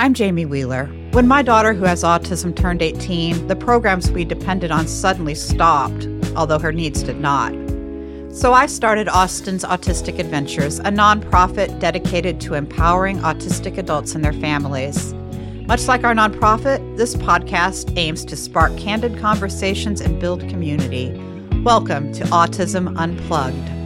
I'm Jamie Wheeler. When my daughter, who has autism, turned 18, the programs we depended on suddenly stopped, although her needs did not. So I started Austen's Autistic Adventures, a nonprofit dedicated to empowering autistic adults and their families. Much like our nonprofit, this podcast aims to spark candid conversations and build community. Welcome to Autism Unplugged.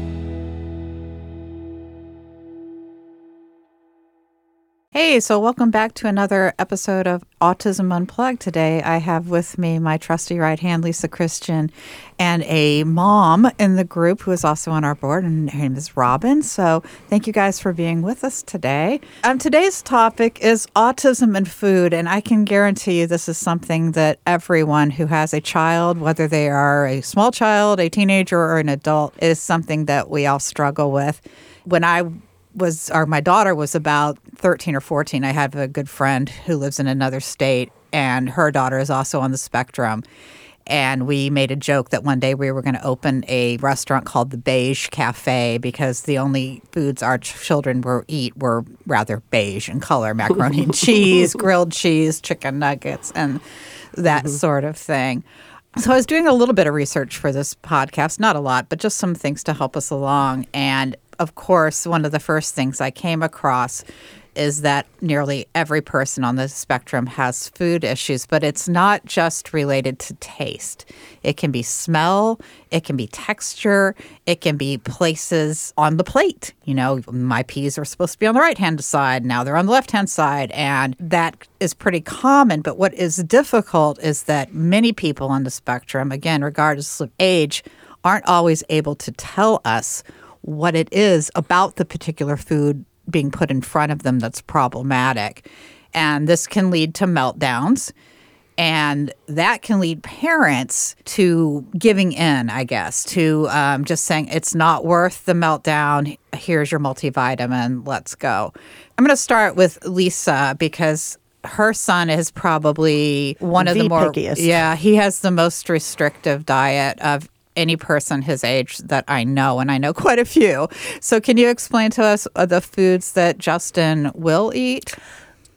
Hey, so welcome back to another episode of Autism Unplugged. Today I have with me my trusty right hand, Lisa Christian, and a mom in the group who is also on our board, and her name is Robin. So thank you guys for being with us today. Um, today's topic is autism and food, and I can guarantee you this is something that everyone who has a child, whether they are a small child, a teenager, or an adult, is something that we all struggle with. When I was, or my daughter was about 13 or 14, I have a good friend who lives in another state, and her daughter is also on the spectrum. And we made a joke that one day we were going to open a restaurant called the Beige Cafe because the only foods our children were eat were rather beige in color macaroni and cheese, grilled cheese, chicken nuggets, and that mm-hmm. sort of thing. So I was doing a little bit of research for this podcast, not a lot, but just some things to help us along. And of course, one of the first things I came across is that nearly every person on the spectrum has food issues, but it's not just related to taste. It can be smell, it can be texture, it can be places on the plate. You know, my peas are supposed to be on the right hand side, now they're on the left hand side, and that is pretty common. But what is difficult is that many people on the spectrum, again, regardless of age, aren't always able to tell us what it is about the particular food being put in front of them that's problematic. And this can lead to meltdowns. And that can lead parents to giving in, I guess, to um, just saying it's not worth the meltdown. Here's your multivitamin. Let's go. I'm going to start with Lisa because her son is probably one of the, the more pickiest. yeah he has the most restrictive diet of any person his age that I know, and I know quite a few. So, can you explain to us uh, the foods that Justin will eat?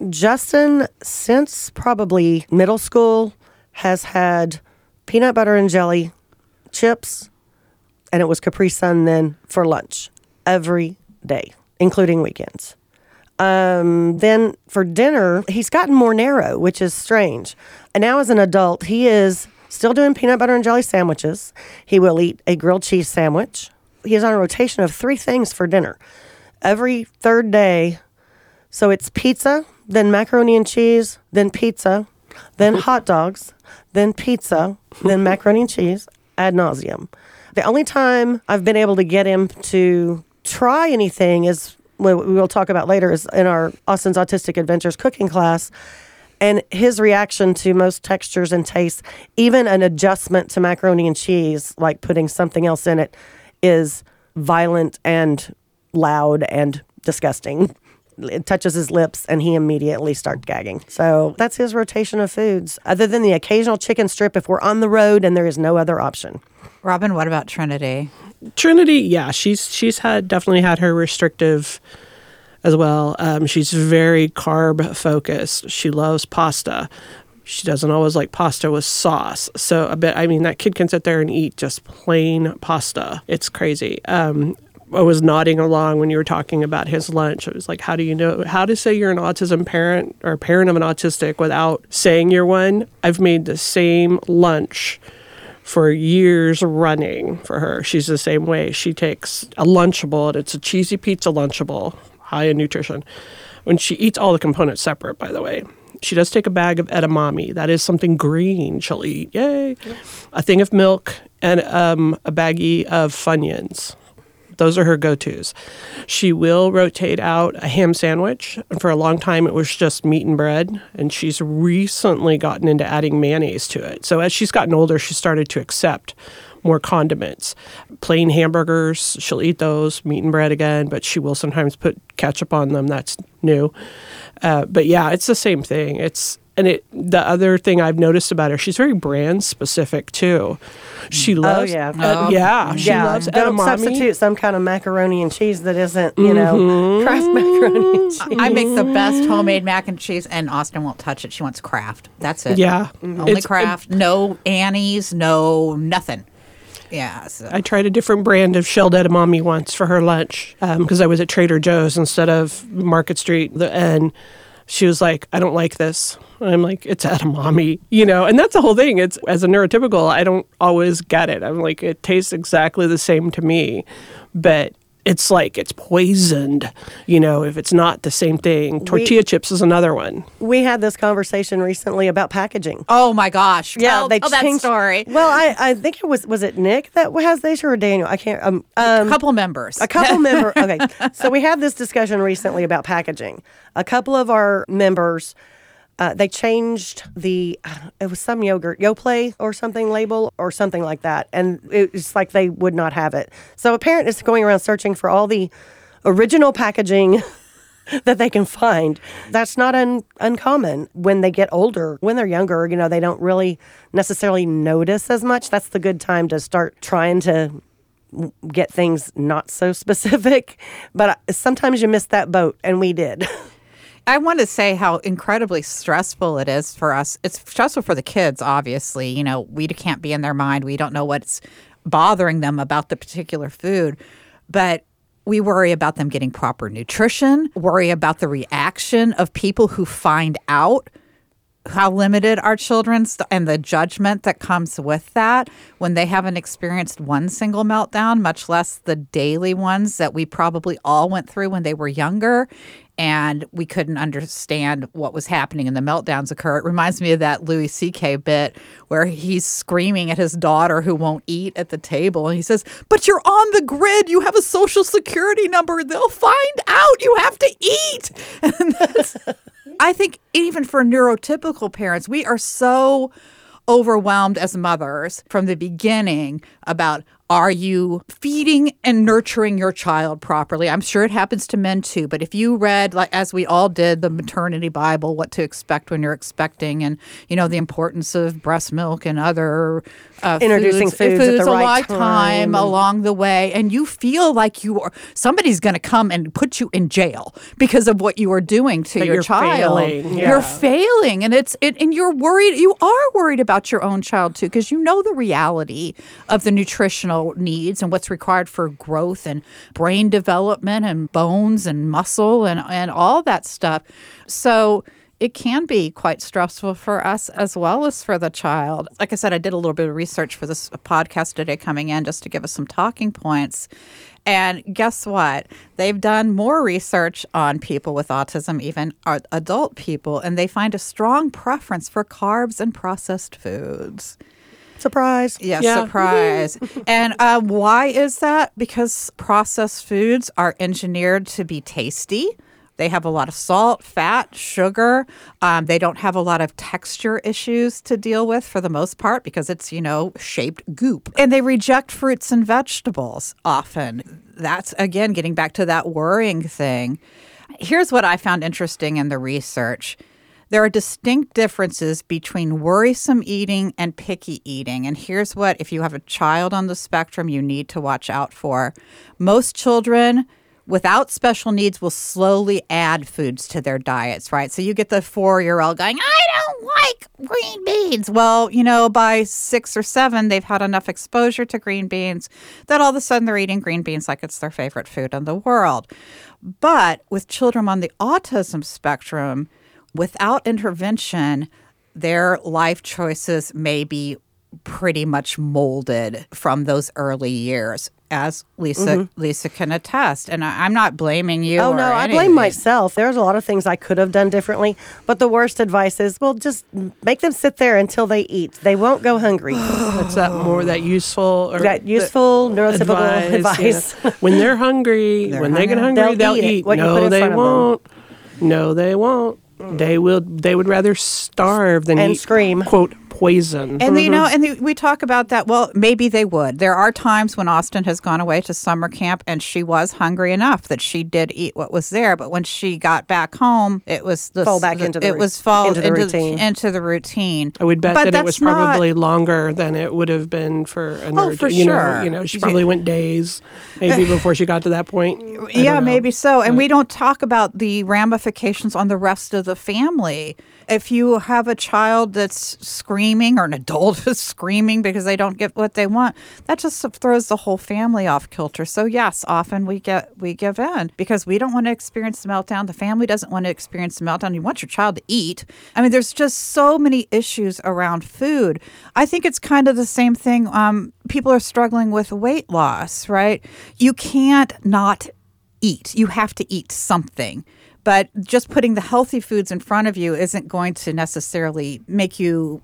Justin, since probably middle school, has had peanut butter and jelly, chips, and it was Capri Sun then for lunch every day, including weekends. Um, then for dinner, he's gotten more narrow, which is strange. And now as an adult, he is still doing peanut butter and jelly sandwiches. He will eat a grilled cheese sandwich. He is on a rotation of three things for dinner every third day. So it's pizza, then macaroni and cheese, then pizza, then hot dogs, then pizza, then macaroni and cheese ad nauseum. The only time I've been able to get him to try anything is what we will talk about later is in our Austen's Autistic Adventures cooking class and his reaction to most textures and tastes, even an adjustment to macaroni and cheese, like putting something else in it, is violent and loud and disgusting. It touches his lips and he immediately starts gagging. So that's his rotation of foods, other than the occasional chicken strip if we're on the road and there is no other option. Robin, what about Trinity? Trinity, yeah, she's she's had definitely had her restrictive as well. Um, she's very carb focused. She loves pasta. She doesn't always like pasta with sauce. So a bit, I mean, that kid can sit there and eat just plain pasta. It's crazy. Um, I was nodding along when you were talking about his lunch. I was like, how do you know how to say you're an autism parent or parent of an autistic without saying you're one? I've made the same lunch for years running for her. She's the same way. She takes a Lunchable and it's a cheesy pizza Lunchable high in nutrition. When she eats all the components separate, by the way, she does take a bag of edamame. That is something green she'll eat. Yay! A thing of milk and um, a baggie of Funyuns. Those are her go tos. She will rotate out a ham sandwich. And for a long time, it was just meat and bread. And she's recently gotten into adding mayonnaise to it. So as she's gotten older, she started to accept more condiments. Plain hamburgers, she'll eat those, meat and bread again, but she will sometimes put ketchup on them. That's new. Uh, but yeah, it's the same thing. It's And it the other thing I've noticed about her, she's very brand specific too. She loves, yeah. uh, Oh. yeah, she yeah, loves don't edamame. substitute some kind of macaroni and cheese that isn't, you know, Mm-hmm. Kraft macaroni and cheese. I make the best homemade mac and cheese, and Austen won't touch it. She wants Kraft. That's it. Yeah, Only It's- Kraft. No Annie's. No nothing. Yeah. So. I tried a different brand of shelled edamame once for her lunch um, because I was at Trader Joe's instead of Market Street, and she was like, "I don't like this." And I'm like, "It's edamame," you know, and that's the whole thing. It's as a neurotypical, I don't always get it. I'm like, it tastes exactly the same to me, but. It's like it's poisoned, you know, if it's not the same thing. Tortilla chips is another one. we had this conversation recently about packaging. oh my gosh. Yeah, Tell, they tell that changed. story. Well, I, I think it was was it Nick that has the issue or Daniel? I can't. Um, um A couple members. a couple member. Okay, so we had this discussion recently about packaging. A couple of our members. Uh, they changed the it was some yogurt yoplait or something label or something like that and it's like they would not have it so a parent is going around searching for all the original packaging that they can find. That's not un- uncommon when they get older. When they're younger, you know, they don't really necessarily notice as much. That's the good time to start trying to get things not so specific. But uh, sometimes you miss that boat, and we did. I want to say how incredibly stressful it is for us. It's stressful for the kids, obviously. You know, we can't be in their mind. We don't know what's bothering them about the particular food. But we worry about them getting proper nutrition, worry about the reaction of people who find out how limited our children's and the judgment that comes with that when they haven't experienced one single meltdown, much less the daily ones that we probably all went through when they were younger and we couldn't understand what was happening and the meltdowns occur. It reminds me of that Louis C.K. bit where he's screaming at his daughter who won't eat at the table. And he says, But you're on the grid. You have a social security number. They'll find out you have to eat. And that's, I think even for neurotypical parents, we are so overwhelmed as mothers from the beginning about are you feeding and nurturing your child properly? I'm sure it happens to men too, but if you read like as we all did the maternity bible what to expect when you're expecting and you know the importance of breast milk and other uh, Introducing foods at the a right time. along the way and you feel like you are somebody's going to come and put you in jail because of what you are doing to your you're child failing, you're failing and it's it, and you're worried you are worried about your own child too because you know the reality of the nutritional needs and what's required for growth and brain development and bones and muscle and and all that stuff so it can be quite stressful for us as well as for the child. Like I said, I did a little bit of research for this podcast today coming in just to give us some talking points. And guess what? They've done more research on people with autism, even adult people, and they find a strong preference for carbs and processed foods. Surprise. Yes, Yeah. surprise. and uh, why is that? Because processed foods are engineered to be tasty. They have a lot of salt, fat, sugar. Um, they don't have a lot of texture issues to deal with for the most part because it's, you know, shaped goop. And they reject fruits and vegetables often. That's, again, getting back to that worrying thing. Here's what I found interesting in the research. There are distinct differences between worrisome eating and picky eating. And here's what, if you have a child on the spectrum, you need to watch out for. Most children without special needs will slowly add foods to their diets, right? So you get the four year old going, I don't like green beans. Well, you know, by six or seven, they've had enough exposure to green beans that all of a sudden they're eating green beans like it's their favorite food in the world. But with children on the autism spectrum, without intervention, their life choices may be pretty much molded from those early years, as Lisa mm-hmm. Lisa can attest. And I, I'm not blaming you. Oh or no, I blame myself. There's a lot of things I could have done differently, but the worst advice is, well, just make them sit there until they eat. They won't go hungry. It's that more that useful or That useful neurotypical advice, advice. yeah. when they're hungry, when they get hungry, They'll they'll, eat eat. what you put No, in they front of them. won't. No, they won't. They will. They would rather starve than And eat, scream. Quote poison. And you mm-hmm. know, and the, we talk about that. Well, maybe they would. There are times when Austen has gone away to summer camp, and she was hungry enough that she did eat what was there. But when she got back home, it was the Fall back into the it ru- was fall into the routine. into the routine. I would bet But that it that's was not- probably longer than it would have been for a nerd. Oh, for you sure. Know, you know, she probably went days, maybe before she got to that point. I yeah, maybe so. And we don't talk about the ramifications on the rest of the family. If you have a child that's screaming or an adult is screaming because they don't get what they want, that just throws the whole family off kilter. So yes, often we get we give in because we don't want to experience the meltdown. The family doesn't want to experience the meltdown. You want your child to eat. I mean, there's just so many issues around food. I think it's kind of the same thing. Um, people are struggling with weight loss, right? You can't not eat. You have to eat something. But just putting the healthy foods in front of you isn't going to necessarily make you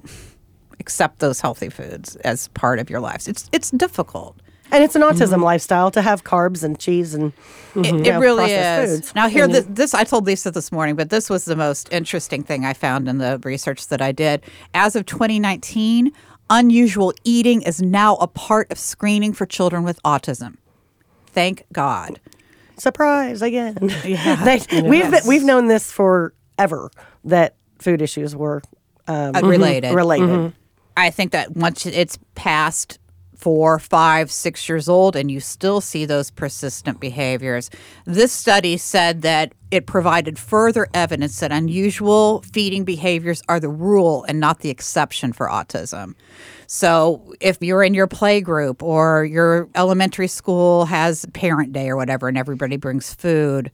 accept those healthy foods as part of your lives. It's it's difficult. And it's an autism Mm-hmm. lifestyle to have carbs and cheese and It, you know, really is. foods. Now, here, th- this I told Lisa this morning, but this was the most interesting thing I found in the research that I did. As of 2019, unusual eating is now a part of screening for children with autism. Thank God. Surprise again. Yeah. They- we've been, we've known this forever that food issues were um, Uh, related. related. I think that once it's past four, five, six years old and you still see those persistent behaviors, this study said that it provided further evidence that unusual feeding behaviors are the rule and not the exception for autism. So if you're in your play group or your elementary school has parent day or whatever and everybody brings food,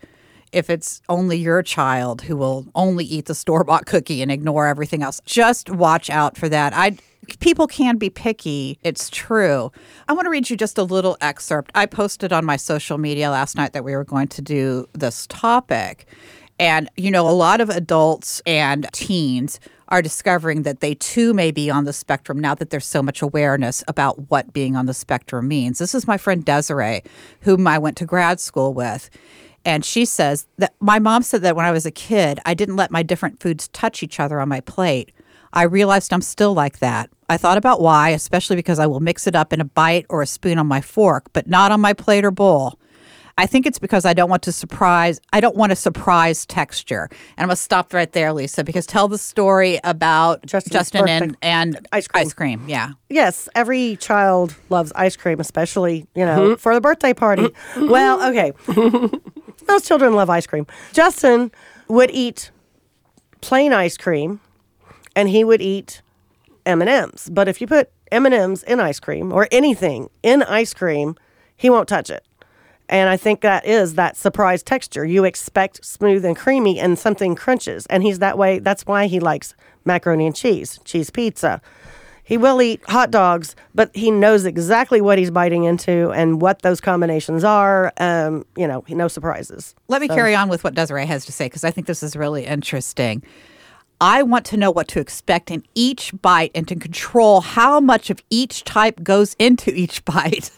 if it's only your child who will only eat the store bought cookie and ignore everything else, just watch out for that. I people can be picky. It's true. I want to read you just a little excerpt. I posted on my social media last night that we were going to do this topic. And, you know, a lot of adults and teens are discovering that they too may be on the spectrum now that there's so much awareness about what being on the spectrum means. This is my friend Desiree, whom I went to grad school with. And she says that my mom said that when I was a kid, I didn't let my different foods touch each other on my plate. I realized I'm still like that. I thought about why, especially because I will mix it up in a bite or a spoon on my fork, but not on my plate or bowl. I think it's because I don't want to surprise. I don't want a surprise texture. And I'm gonna stop right there, Lisa, because tell the story about Justin's Justin and, and Ice cream. Ice cream, yeah. Yes, every child loves ice cream, especially, you know, mm-hmm. for the birthday party. Mm-hmm. well, okay. Most children love ice cream. Justin would eat plain ice cream and he would eat M&Ms. But if you put M&Ms in ice cream or anything in ice cream, he won't touch it. And I think that is that surprise texture. You expect smooth and creamy and something crunches. And he's that way. That's why he likes macaroni and cheese, cheese pizza. He will eat hot dogs, but he knows exactly what he's biting into and what those combinations are. Um, you know, no surprises. Let me carry on with what Desiree has to say because I think this is really interesting. I want to know what to expect in each bite and to control how much of each type goes into each bite.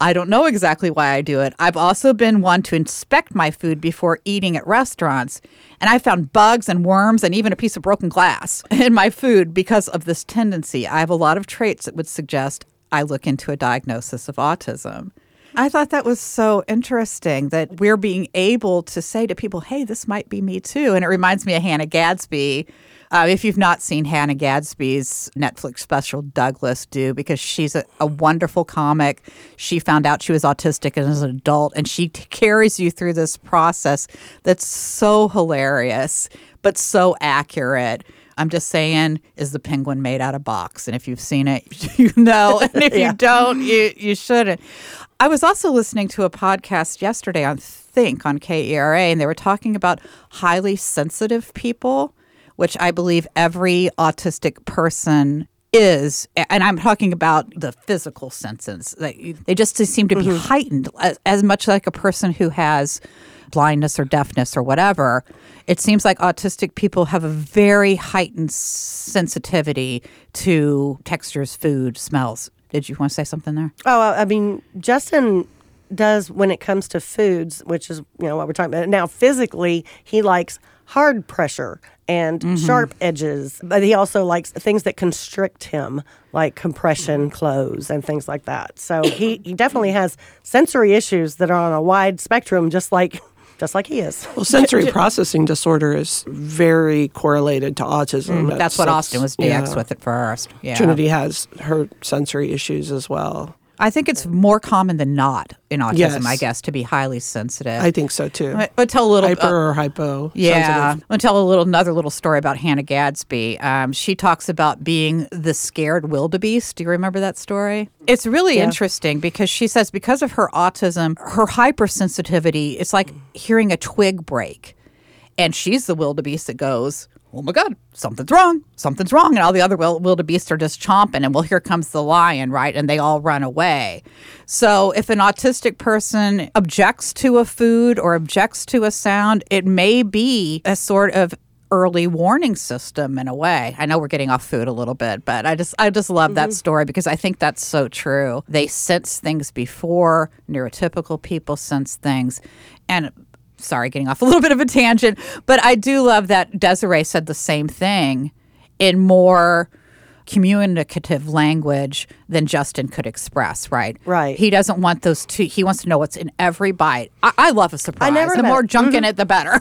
I don't know exactly why I do it. I've also been one to inspect my food before eating at restaurants, and I found bugs and worms and even a piece of broken glass in my food because of this tendency. I have a lot of traits that would suggest I look into a diagnosis of autism. I thought that was so interesting that we're being able to say to people, hey, this might be me too. And it reminds me of Hannah Gadsby. Uh, if you've not seen Hannah Gadsby's Netflix special, Douglas, do because she's a, a wonderful comic. She found out she was autistic as an adult, and she t- carries you through this process that's so hilarious, but so accurate. I'm just saying, is the penguin made out of box? And if you've seen it, you know. And if you don't, you you shouldn't. I was also listening to a podcast yesterday on Think on KERA, and they were talking about highly sensitive people, which I believe every autistic person is. And I'm talking about the physical senses. They, they just seem to be mm-hmm. heightened as, as much like a person who has blindness or deafness or whatever. It seems like autistic people have a very heightened sensitivity to textures, food, smells. Did you want to say something there? Oh, I mean, Justin does when it comes to foods, which is you know what we're talking about now. Physically, he likes hard pressure and Mm-hmm. sharp edges. But he also likes things that constrict him, like compression clothes and things like that. So he, he definitely has sensory issues that are on a wide spectrum, just like just like he is. Well, sensory processing disorder is very correlated to autism. Mm, That's what Austen was DX yeah. with at first. Yeah. Trinity has her sensory issues as well. I think it's more common than not in autism, Yes. I guess, to be highly sensitive. I think so too. But- but tell a little Hyper uh, or hypo. Yeah, sensitive. I'll tell a little another little story about Hannah Gadsby. Um, she talks about being the scared wildebeest. Do you remember that story? It's really interesting because she says because of her autism, her hypersensitivity, it's like hearing a twig break, and she's the wildebeest that goes. Oh my God, something's wrong. Something's wrong. And all the other wil- wildebeests are just chomping, and well, here comes the lion, right? And they all run away. So, if an autistic person objects to a food or objects to a sound, it may be a sort of early warning system in a way. I know we're getting off food a little bit, but I just I just love that mm-hmm. story because I think that's so true. They sense things before neurotypical people sense things. And sorry, getting off a little bit of a tangent, but I do love that Desiree said the same thing in more communicative language than Justin could express, right? Right. He doesn't want those two. He wants to know what's in every bite. I, I love a surprise. never the more junk in mm-hmm. it, the better.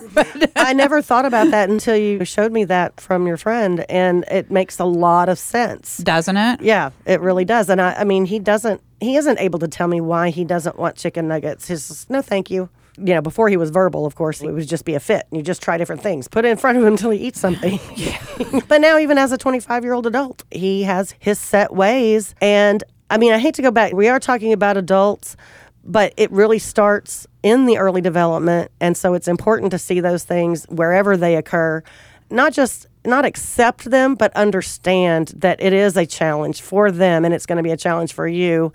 I never thought about that until you showed me that from your friend, and it makes a lot of sense. Doesn't it? Yeah, it really does. And I, I mean, he doesn't, he isn't able to tell me why he doesn't want chicken nuggets. He's just, no, thank you. You know, before he was verbal, of course, it would just be a fit. You just try different things. Put it in front of him until he eats something. but now, even as a 25 year old adult, he has his set ways. And I mean, I hate to go back. We are talking about adults, but it really starts in the early development. And so it's important to see those things wherever they occur, not just not accept them, but understand that it is a challenge for them and it's going to be a challenge for you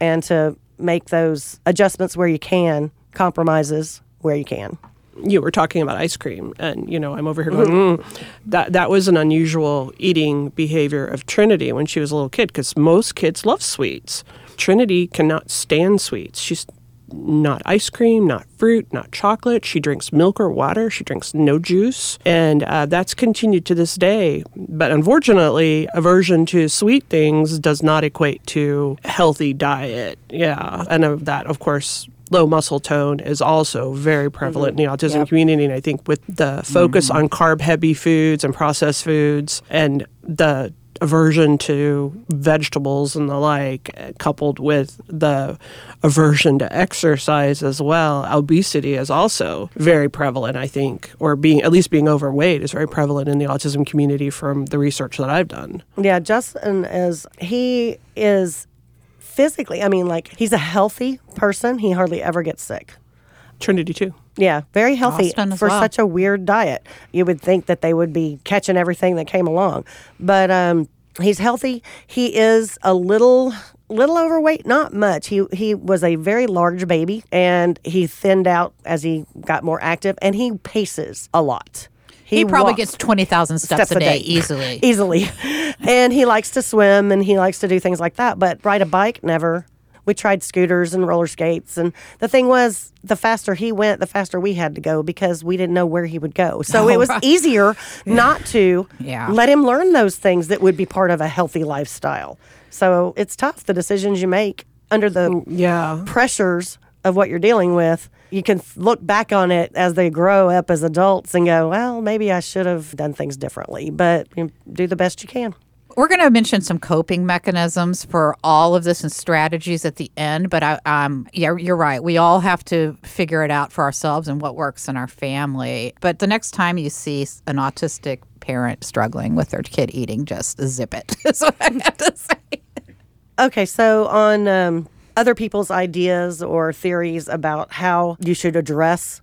and to make those adjustments where you can, compromises where you can. you were talking about ice cream, and you know I'm over here going, mm. that that was an unusual eating behavior of Trinity when she was a little kid because most kids love sweets. Trinity cannot stand sweets. She's not ice cream, not fruit, not chocolate. She drinks milk or water. She drinks no juice, and uh, that's continued to this day. But unfortunately, aversion to sweet things does not equate to healthy diet. Yeah, and of that, of course, low muscle tone is also very prevalent in the autism community. And I think with the focus on carb heavy foods and processed foods and the aversion to vegetables and the like, uh, coupled with the aversion to exercise as well, obesity is also very prevalent, I think, or being at least being overweight is very prevalent in the autism community from the research that I've done. Yeah, Justin is he is physically, I mean like he's a healthy person. He hardly ever gets sick. Trinity too. Yeah, very healthy for well. such a weird diet. You would think that they would be catching everything that came along, but um, he's healthy. He is a little little overweight, not much. He he was a very large baby, and he thinned out as he got more active, and he paces a lot. He, probably walks gets 20,000 steps, a day, easily. easily. and he likes to swim and he likes to do things like that, but ride a bike, never. We tried scooters and roller skates. And the thing was, the faster he went, the faster we had to go because we didn't know where he would go. So oh, it was right. easier not to Yeah. let him learn those things that would be part of a healthy lifestyle. So it's tough, the decisions you make under the mm, Yeah. pressures of what you're dealing with. You can look back on it as they grow up as adults and go, well, maybe I should have done things differently, but you do the best you can. We're going to mention some coping mechanisms for all of this and strategies at the end, but I, um, yeah, you're right. We all have to figure it out for ourselves and what works in our family. But the next time you see an autistic parent struggling with their kid eating, just zip it. Is what I have to say. Okay, so on um, other people's ideas or theories about how you should address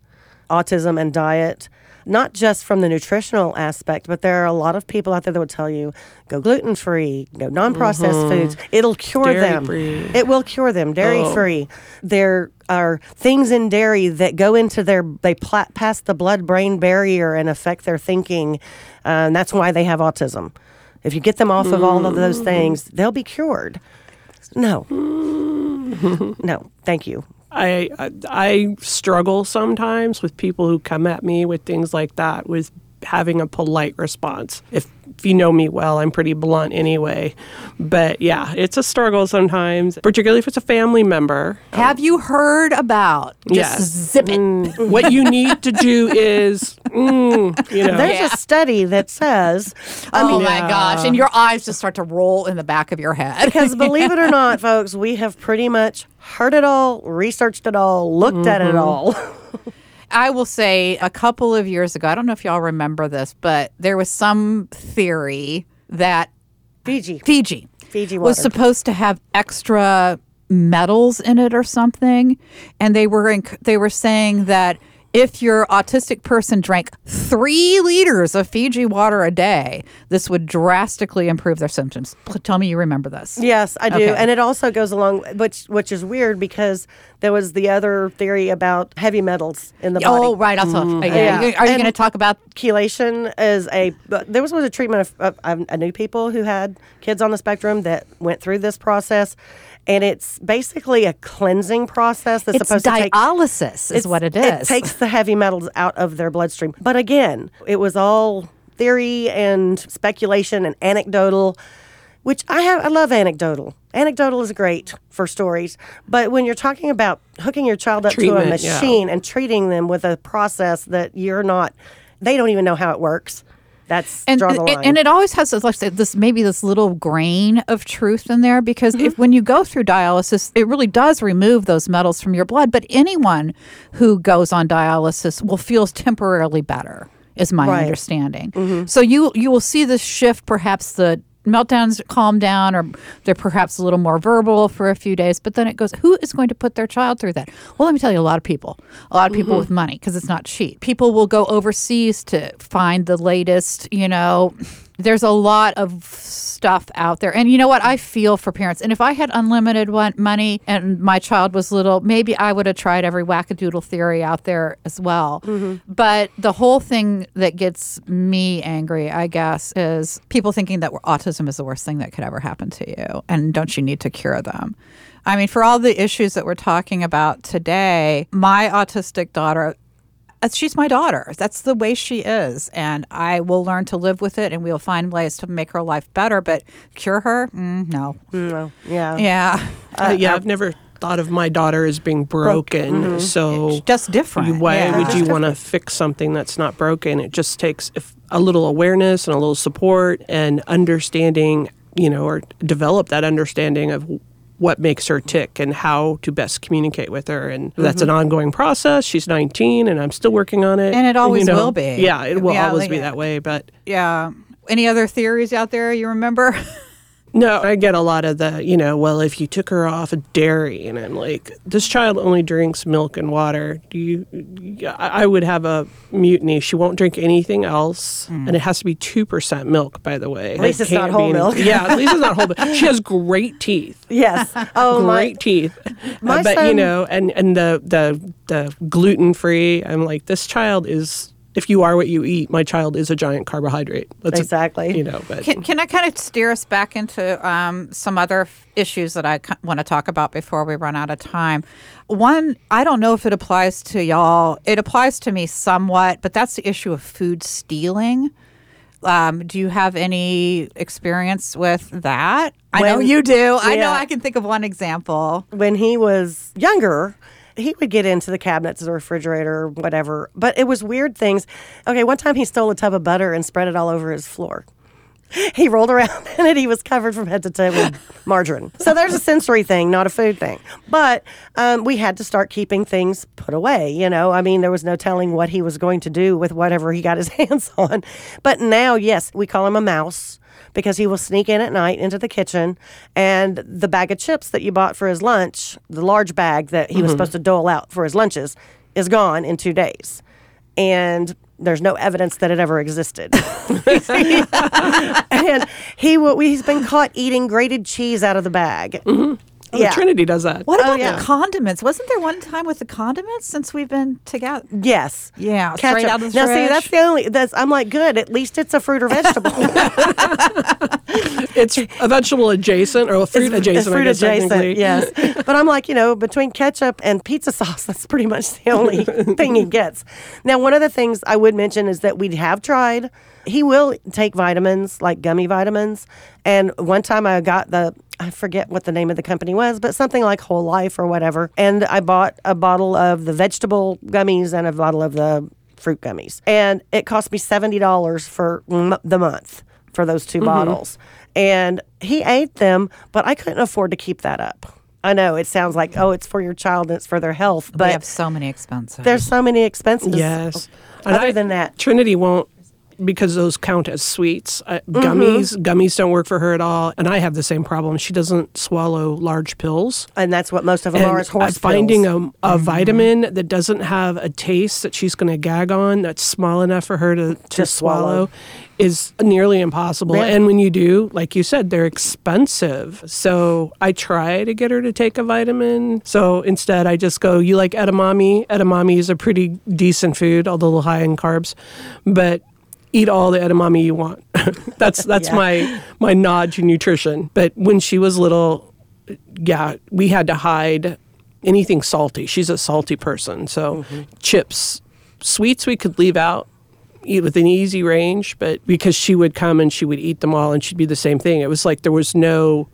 autism and diet, not just from the nutritional aspect, but there are a lot of people out there that would tell you go gluten free, go non processed mm-hmm. foods. It'll cure them. Dairy-free. It will cure them. Dairy oh. free. There are things in dairy that go into their, they pla- pass the blood brain barrier and affect their thinking. Uh, and that's why they have autism. If you get them off of all of those mm. things, they'll be cured. No. Mm. no, thank you. I, I I struggle sometimes with people who come at me with things like that with having a polite response. If if you know me well, I'm pretty blunt anyway. But yeah, it's a struggle sometimes, particularly if it's a family member. Have you heard about? Just Yes. zip it. Mm, what you need to do is, mm, you know, There's Yeah. a study that says, I oh mean, my gosh! And your eyes just start to roll in the back of your head. because believe it or not, folks, we have pretty much heard it all, researched it all, looked at it all. I will say a couple of years ago, I don't know if y'all remember this, but there was some theory that Fiji. Fiji, Fiji was supposed to have extra metals in it or something, and they were inc- they were saying that if your autistic person drank three liters of Fiji water a day, this would drastically improve their symptoms. Tell me you remember this. Yes, I do. Okay. And it also goes along which which is weird because there was the other theory about heavy metals in the body. Oh, right. Also, mm-hmm. yeah. Yeah. Are you, And- going to talk about? Chelation is a there was, was a treatment of, of, of I knew people who had kids on the spectrum that went through this process and it's basically a cleansing process that's It's supposed to take dialysis, is what it is. It takes the heavy metals out of their bloodstream. But again, it was all theory and speculation and anecdotal, which I have. I love anecdotal. Anecdotal is great for stories, but when you're talking about hooking your child up to a Treatment, yeah. machine and treating them with a process that you're not, they don't even know how it works. That's and, draw the and- line. and it always has this, like this maybe this little grain of truth in there because Mm-hmm. if when you go through dialysis, it really does remove those metals from your blood. But anyone who goes on dialysis will feel temporarily better, is my Right. understanding. So you you will see this shift, perhaps the meltdowns calm down or they're perhaps a little more verbal for a few days but then it goes who is going to put their child through that? Well let me tell you a lot of people a lot of people mm-hmm. with money because it's not cheap. People will go overseas to find the latest you know there's a lot of stuff out there. And you know what? I feel for parents. And if i had unlimited one, money and my child was little maybe i would have tried every wackadoodle theory out there as well. Mm-hmm. But the whole thing that gets me angry i guess is people thinking that autism is the worst thing that could ever happen to you and don't you need to cure them? I mean for all the issues that we're talking about today my autistic daughter Uh, she's my daughter. That's the way she is. And I will learn to live with it and we'll find ways to make her life better. But cure her? Mm, no. Mm, no, yeah. Yeah. Uh, uh yeah, uh, I've never thought of my daughter as being broken. Mm-hmm. So Just different. why Yeah. would you want to fix something that's not broken? It just takes if, a little awareness and a little support and understanding, you know, or develop that understanding of what makes her tick and how to best communicate with her. And that's an ongoing process. She's 19 and I'm still working on it. Mm-hmm. And it always you know. will be. Yeah, it will Yeah, always like- be that way. But Yeah. Any other theories out there you remember? No, I get a lot of the, you know, well, if you took her off of dairy, and I'm like, this child only drinks milk and water. Do you? I would have a mutiny. She won't drink anything else, and it has to be two percent milk. By the way, at least it's not whole milk. Yeah, at least it's not whole milk. She has great teeth. Yes. Oh my. Great teeth, my Uh, but you know, and and the the the gluten free. I'm like, this child is. If you are what you eat, my child is a giant carbohydrate. That's a- Exactly. you know, but Can, can I kind of steer us back into um, some other f- issues that I want to talk about before we run out of time? One, I don't know if it applies to y'all. It applies to me somewhat, but that's the issue of food stealing. Um, do you have any experience with that? I know you do. I know I can think of one example. when he was younger, he would get into the cabinets of the refrigerator or whatever. But it was weird things. Okay, one time he stole a tub of butter and spread it all over his floor. He rolled around in it. He was covered from head to toe with margarine. So there's a sensory thing, not a food thing. But um, we had to start keeping things put away. You know, I mean, there was no telling what he was going to do with whatever he got his hands on. But now, yes, we call him a mouse because he will sneak in at night into the kitchen and the bag of chips that you bought for his lunch, the large bag that he was mm-hmm. supposed to dole out for his lunches, is gone in two days. And there's no evidence that it ever existed. and he will, he's been caught eating grated cheese out of the bag. Mm-hmm. Oh, Yeah. Trinity does that. What oh, about yeah. the condiments? Wasn't there one time with the condiments since we've been together? Yes. Yeah, straight out of the now, see, that's the only. That's I'm like, good. At least it's a fruit or vegetable. It's a vegetable adjacent or a fruit It's- adjacent. It's fruit I guess, adjacent, yes. but I'm like, you know, between ketchup and pizza sauce, that's pretty much the only thing he gets. Now, one of the things I would mention is that we have tried. He will take vitamins, like gummy vitamins. And one time I got the, I forget what the name of the company was, but something like Whole Life or whatever. And I bought a bottle of the vegetable gummies and a bottle of the fruit gummies. And it cost me $70 for m- the month for those 2 mm-hmm. bottles. And he ate them, but I couldn't afford to keep that up. I know it sounds like, oh, it's for your child and it's for their health, but we have so many expenses. there's so many expenses. Yes. And Other I- than that, Trinity won't because those count as sweets. Uh, Gummies, gummies don't work for her at all. And I have the same problem. She doesn't swallow large pills. and that's what most of them And are is horse finding pills. a, a vitamin that doesn't have a taste that she's going to gag on that's small enough for her to, to swallow. swallow is nearly impossible. Yeah. And when you do, like you said, they're expensive. So I try to get her to take a vitamin. So instead, I just go, You like edamame? Edamame is a pretty decent food, although a little high in carbs. But eat all the edamame you want. that's that's Yeah. my my nod to nutrition. But when she was little, yeah, we had to hide anything salty. She's a salty person, so mm-hmm. chips, sweets we could leave out, eat within easy range. But because she would come and she would eat them all, and she'd be the same thing. It was like there was no.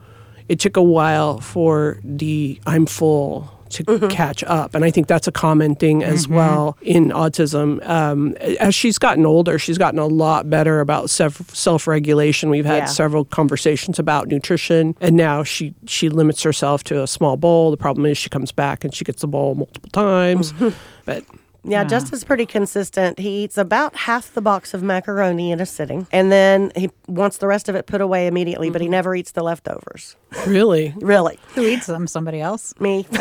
It took a while for the I'm full to mm-hmm. catch up, and I think that's a common thing as mm-hmm. well in autism. Um, as she's gotten older, she's gotten a lot better about self self regulation. We've had Yeah. several conversations about nutrition, and now she she limits herself to a small bowl. The problem is she comes back and she gets the bowl multiple times, mm-hmm. but. Yeah, Justin's pretty consistent. He eats about half the box of macaroni in a sitting, and then he wants the rest of it put away immediately, but he mm-hmm. never eats the leftovers. Really? Really. Who eats them? Somebody else? Me.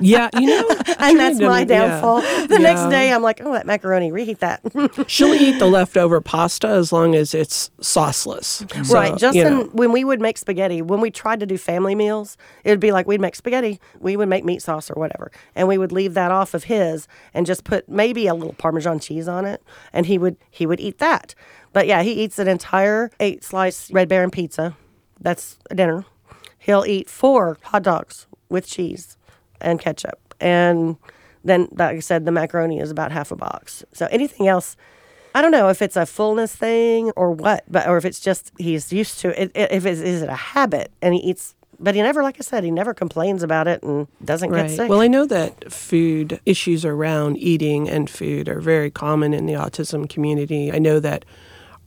Yeah, you know, and that's my Trinity, yeah. downfall. The next day, I'm like, oh, that macaroni, reheat that. She'll eat the leftover pasta as long as it's sauceless. So, right. you Justin, know. when we would make spaghetti, when we tried to do family meals, it would be like we'd make spaghetti, we would make meat sauce or whatever, and we would leave that off of his and just put maybe a little Parmesan cheese on it, and he would he would eat that. But yeah, he eats an entire eight slice Red Baron pizza. That's a dinner. He'll eat four hot dogs with cheese and ketchup, and then, like I said, the macaroni is about half a box. So anything else. I don't know if it's a fullness thing or what, but or if it's just he's used to it. If it's is it a habit and he eats, but he never, like I said, he never complains about it and doesn't get sick. Well, I know that food issues around eating and food are very common in the autism community. I know that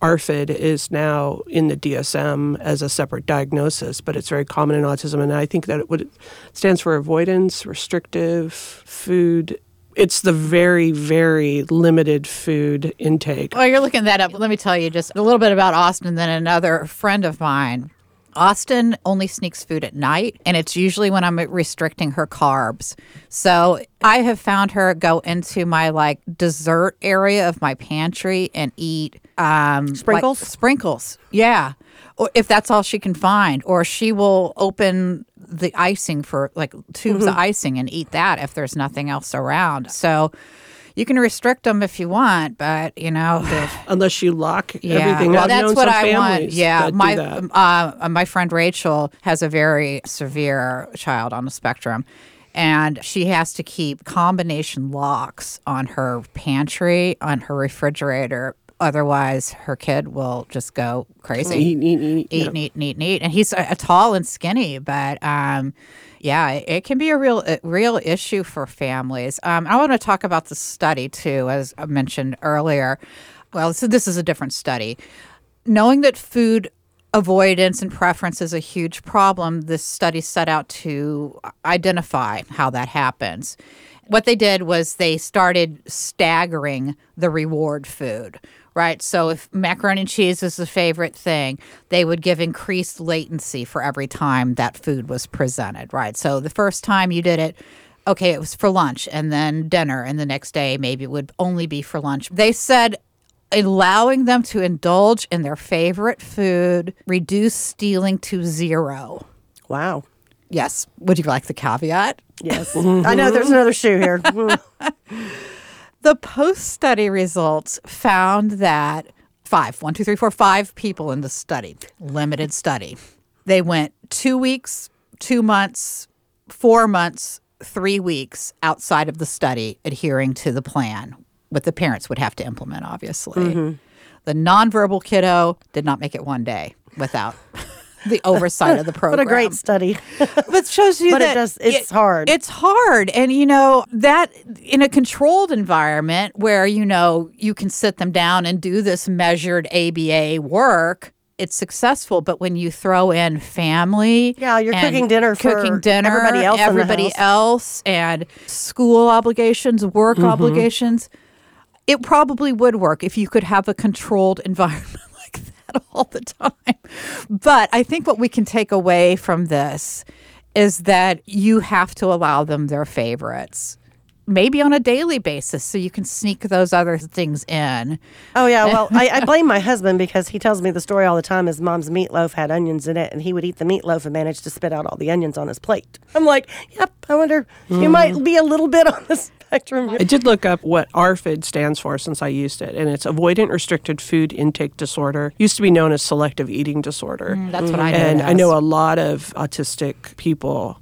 ARFID is now in the DSM as a separate diagnosis, but it's very common in autism. And I think that it, what it stands for avoidance, restrictive food. It's the very, very limited food intake. Well, you're looking that up. Let me tell you just a little bit about Austen. Then another friend of mine. Austen only sneaks food at night, and it's usually when I'm restricting her carbs. So I have found her go into my like dessert area of my pantry and eat um, like, Sprinkles? sprinkles, yeah. Or if that's all she can find, or she will open the icing for like tubes of icing and eat that if there's nothing else around. So you can restrict them if you want, but you know. Unless you lock Yeah, everything well, out. that's what I want. Yeah, my uh, my friend Rachel has a very severe child on the spectrum, and she has to keep combination locks on her pantry, on her refrigerator. Otherwise, her kid will just go crazy Eat, eat, eat. eat, and eat, and eat, and eat. And he's a, tall and skinny, but um, yeah, it, it can be a real, a real issue for families. Um, I want to talk about the study too, as I mentioned earlier. Well, so this is a different study. Knowing that food avoidance and preference is a huge problem, this study set out to identify how that happens. What they did was they started staggering the reward food, right? So if macaroni and cheese is the favorite thing, they would give increased latency for every time that food was presented, right? So the first time you did it, okay, it was for lunch and then dinner, and the next day maybe it would only be for lunch. They said allowing them to indulge in their favorite food reduce stealing to zero. wow. Yes. Would you like the caveat? Yes. I know there's another shoe here. The post study results found that five, one, two, three, four, five people in the study, limited study. They went two weeks, two months, four months, three weeks outside of the study, adhering to the plan, what the parents would have to implement, obviously. Mm-hmm. The nonverbal kiddo did not make it one day without the oversight of the program. what a great study. But shows you But it that does- it's hard. It's hard, and you know that in a controlled environment where you know you can sit them down and do this measured ABA work. It's successful, but when you throw in family, Yeah, you're cooking dinner for cooking dinner, everybody else everybody else, and school obligations, work Mm-hmm. obligations, it probably would work if you could have a controlled environment like that all the time. But I think what we can take away from this is that you have to allow them their favorites. Maybe on a daily basis, so you can sneak those other things in. Oh yeah, well, I, I blame my husband because he tells me the story all the time. His mom's meatloaf had onions in it, and he would eat the meatloaf and manage to spit out all the onions on his plate. I'm like, yep. I wonder you mm-hmm. might be a little bit on the spectrum. I did look up what ARFID stands for since I used it, and it's Avoidant Restricted Food Intake Disorder. Used to be known as Selective Eating Disorder. That's what I know. and I know a lot of autistic people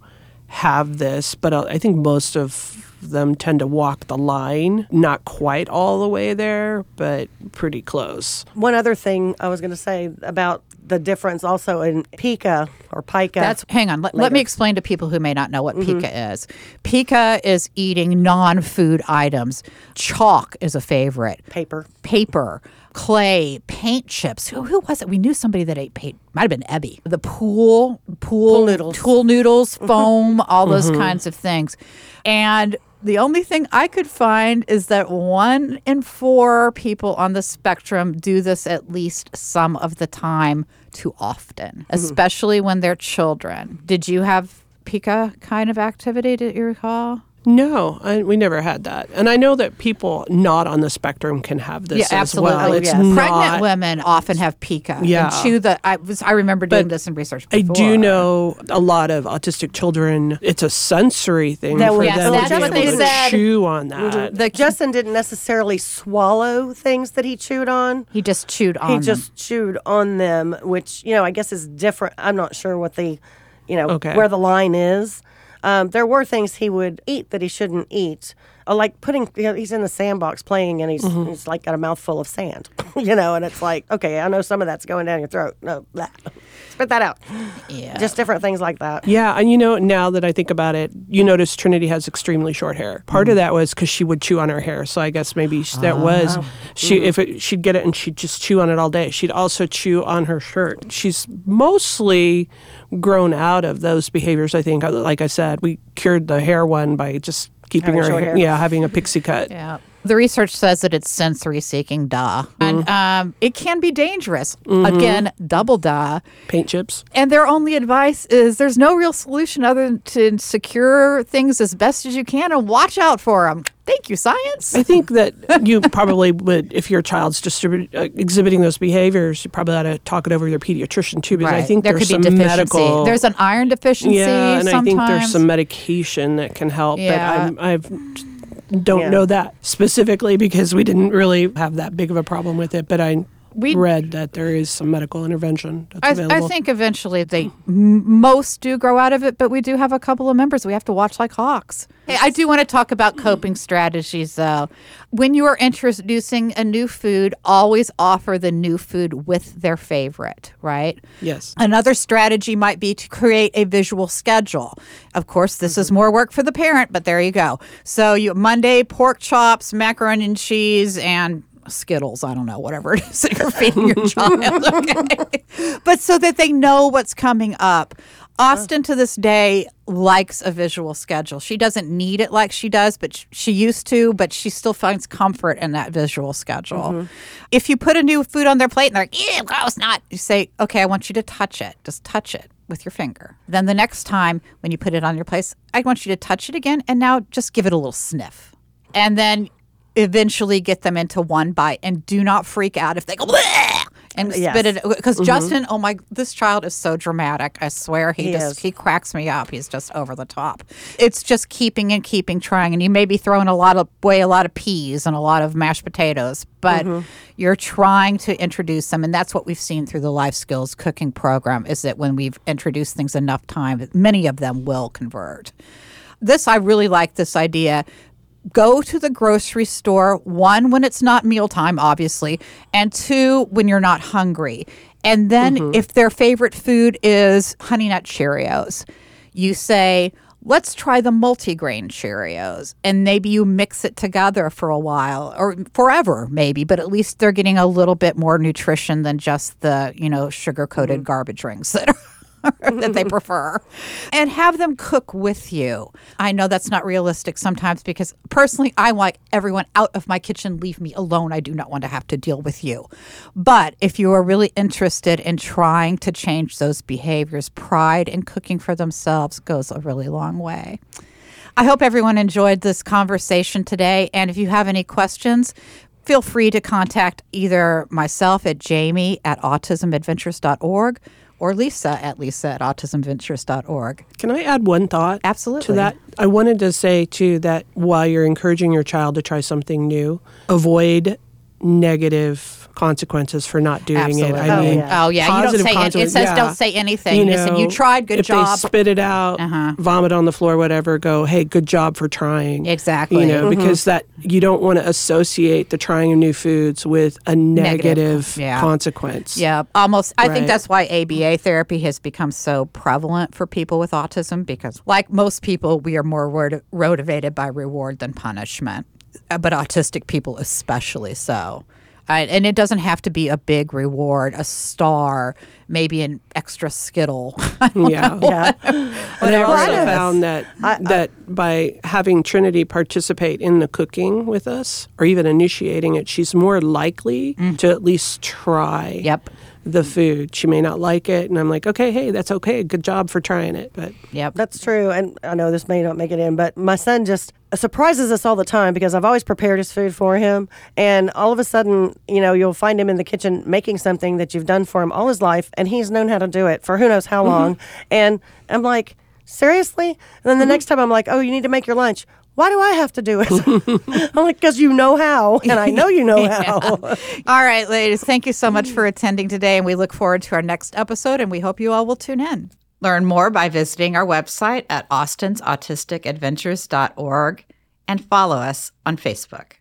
have this, but uh, I think most of them tend to walk the line, not quite all the way there, but pretty close. One other thing I was going to say about the difference also in pica or pica. That's hang on. Let, let me explain to people who may not know what mm-hmm. pica is. Pica is eating non-food items. Chalk is a favorite. paper. Paper, clay, paint chips. Who, who was it? We knew somebody that ate paint. Might have been Ebby. The pool, pool, Pool noodles. pool noodles, mm-hmm. foam, all those mm-hmm. kinds of things. And the only thing I could find is that one in four people on the spectrum do this at least some of the time too often, mm-hmm. especially when they're children. Did you have pica kind of activity? Did you recall? No, I, we never had that. And I know that people not on the spectrum can have this Yeah, as absolutely. well. Oh, it's yes. not, Pregnant women often have pica. Yeah. And chew the. I was. I remember doing But this in research. I do know a lot of autistic children. It's a sensory thing That for was- Yes, them that's to be what able they to said. chew on that. The, Justin didn't necessarily swallow things that he chewed on. he just chewed on. He them. just chewed on them, which you know I guess is different. I'm not sure what the, you know, Okay. where the line is. Um, there were things he would eat that he shouldn't eat, Uh, like putting. You know, he's in the sandbox playing, and he's he's like got a mouthful of sand, you know, and it's like, okay, I know some of that's going down your throat. No, blah. spit that out. Yeah. Just different things like that. Yeah, and you know, now that I think about it, you notice Trinity has extremely short hair. Part Mm-hmm. of that was because she would chew on her hair, so I guess maybe sh- that was Oh. she. If it, she'd get it and she'd just chew on it all day. She'd also chew on her shirt. She's mostly grown out of those behaviors. I think, like I said, we cured the hair one by just keeping Having her short hair, hair. yeah, having a pixie cut. Yeah. The research says that it's sensory seeking, duh. And um, it can be dangerous. Again, double duh. Paint chips. And their only advice is there's no real solution other than to secure things as best as you can and watch out for them. Thank you, science. I think that you probably would, if your child's distribu- uh, exhibiting those behaviors, you probably ought to talk it over with your pediatrician too, because I think there there's could be some deficiency. medical. There's an iron deficiency. yeah, and I think there's some medication that can help. Yeah. But I'm, I've don't Yeah. know that specifically because we didn't really have that big of a problem with it. But I We- read that there is some medical intervention that's I, available. I think eventually they most do grow out of it, but we do have a couple of members we have to watch like hawks. Hey, I do want to talk about coping strategies though. When you are introducing a new food, always offer the new food with their favorite, right? yes. Another strategy might be to create a visual schedule. Of course, this is mm-hmm. more work for the parent, but there you go. So you Monday pork chops, macaroni and cheese, and Skittles. I don't know, whatever it is that you're feeding your child. Okay? but so that they know what's coming up. Austen to this day likes a visual schedule. She doesn't need it like she does, but she used to, but she still finds comfort in that visual schedule. Mm-hmm. If you put a new food on their plate and they're like, ew, gross, not, you say, okay, I want you to touch it. Just touch it with your finger. Then the next time when you put it on your place, I want you to touch it again and now just give it a little sniff. And then eventually get them into one bite and do not freak out if they go, "Bleh!" and uh, Yes. spit it because mm-hmm. Justin, oh my, this child is so dramatic. I swear he, He just is. he cracks me up. He's just over the top. It's just keeping and keeping trying, and you may be throwing a lot of away a lot of peas and a lot of mashed potatoes, but mm-hmm. you're trying to introduce them, and that's what we've seen through the life skills cooking program. Is that when we've introduced things enough time, many of them will convert. This I really like this idea go to the grocery store one when it's not mealtime obviously and two when you're not hungry. And then mm-hmm. if their favorite food is honey nut cheerios you say let's try the multigrain cheerios. And maybe you mix it together for a while or forever maybe but at least they're getting a little bit more nutrition than just the you know sugar coated mm-hmm. garbage rings that are that they prefer and have them cook with you. I know that's not realistic sometimes because personally, I want everyone out of my kitchen. Leave me alone. I do not want to have to deal with you. But if you are really interested in trying to change those behaviors, pride in cooking for themselves goes a really long way. I hope everyone enjoyed this conversation today. And if you have any questions, feel free to contact either myself at jamie at autismadventures.org or Lisa at lisa at autismventures.org. Can I add one thought? Absolutely. To that, I wanted to say too that while you're encouraging your child to try something new, avoid negative consequences for not doing Absolutely. it. I Oh, mean, yeah. Oh, yeah. You don't say it. It says yeah. don't say anything. Listen, you tried. Good if job. they spit it out, Uh-huh. vomit on the floor, whatever, go, hey, good job for trying. Exactly. You know, Mhm. because that you don't want to associate the trying of new foods with a Negative. negative, Yeah. consequence. Yeah, almost. I think that's why ABA therapy has become so prevalent for people with autism because, like most people, we are more word- motivated by reward than punishment, Uh, but autistic people especially so. I, and it doesn't have to be a big reward, a star, maybe an extra skittle. Yeah. Yeah. And I've also it is. found that that by having Trinity participate in the cooking with us, or even initiating it, she's more likely mm. to at least try. Yep. The food. She may not like it, and I'm like, okay, hey, that's okay. Good job for trying it. But yep. That's true. And I know this may not make it in, but my son just surprises us all the time because I've always prepared his food for him. And all of a sudden, you know, you'll find him in the kitchen making something that you've done for him all his life, and he's known how to do it for who knows how mm-hmm. long. And I'm like, seriously? And then the mm-hmm. next time I'm like, oh, you need to make your lunch. Why do I have to do it? I'm like, because you know how, and I know you know how. All right, ladies, thank you so much for attending today, and we look forward to our next episode, and we hope you all will tune in. Learn more by visiting our website at austens autistic adventures.org and follow us on Facebook.